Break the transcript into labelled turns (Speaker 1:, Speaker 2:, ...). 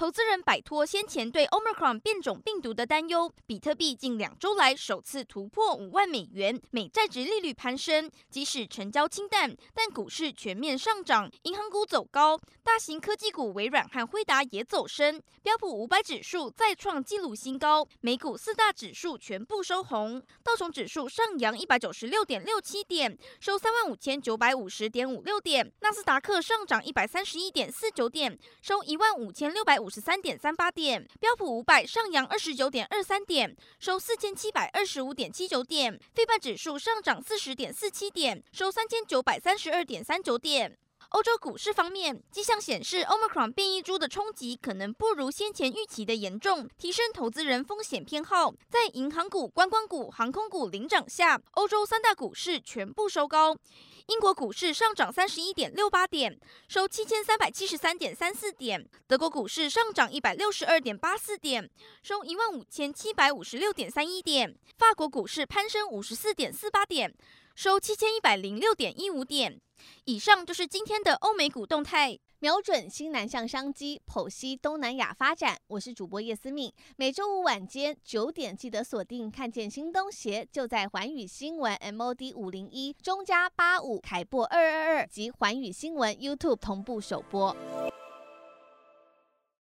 Speaker 1: 投资人摆脱先前对 Omicron 变种病毒的担忧，比特币近两周来首次突破五万美元，美债殖利率攀升。即使成交清淡，但股市全面上涨，银行股走高，大型科技股微软和辉达也走升。标普五百指数再创纪录新高，美股四大指数全部收红，道琼指数上扬一百九十六点六七点，收三万五千九百五十点五六点；纳斯达克上涨一百三十一点四九点，收一万五千六百五十三点三八点，标普五百上扬二十九点二三点，收四千七百二十五点七九点，费半指数上涨四十点四七点，收三千九百三十二点三九点。欧洲股市方面，迹象显示，Omicron 变异株的冲击可能不如先前预期的严重，提升投资人风险偏好。在银行股、观光股、航空股领涨下，欧洲三大股市全部收高。英国股市上涨三十一点六八点，收七千三百七十三点三四点；德国股市上涨一百六十二点八四点，收一万五千七百五十六点三一点；法国股市攀升五十四点四八点，收七千一百零六点一五点。以上就是今天的欧美股动态。
Speaker 2: 瞄准新南向商机，剖析东南亚发展。我是主播叶思敏，每周五晚间九点记得锁定。看见新东协就在环宇新闻 MOD 五零一中加八五凯播二二二及环宇新闻 YouTube 同步首播。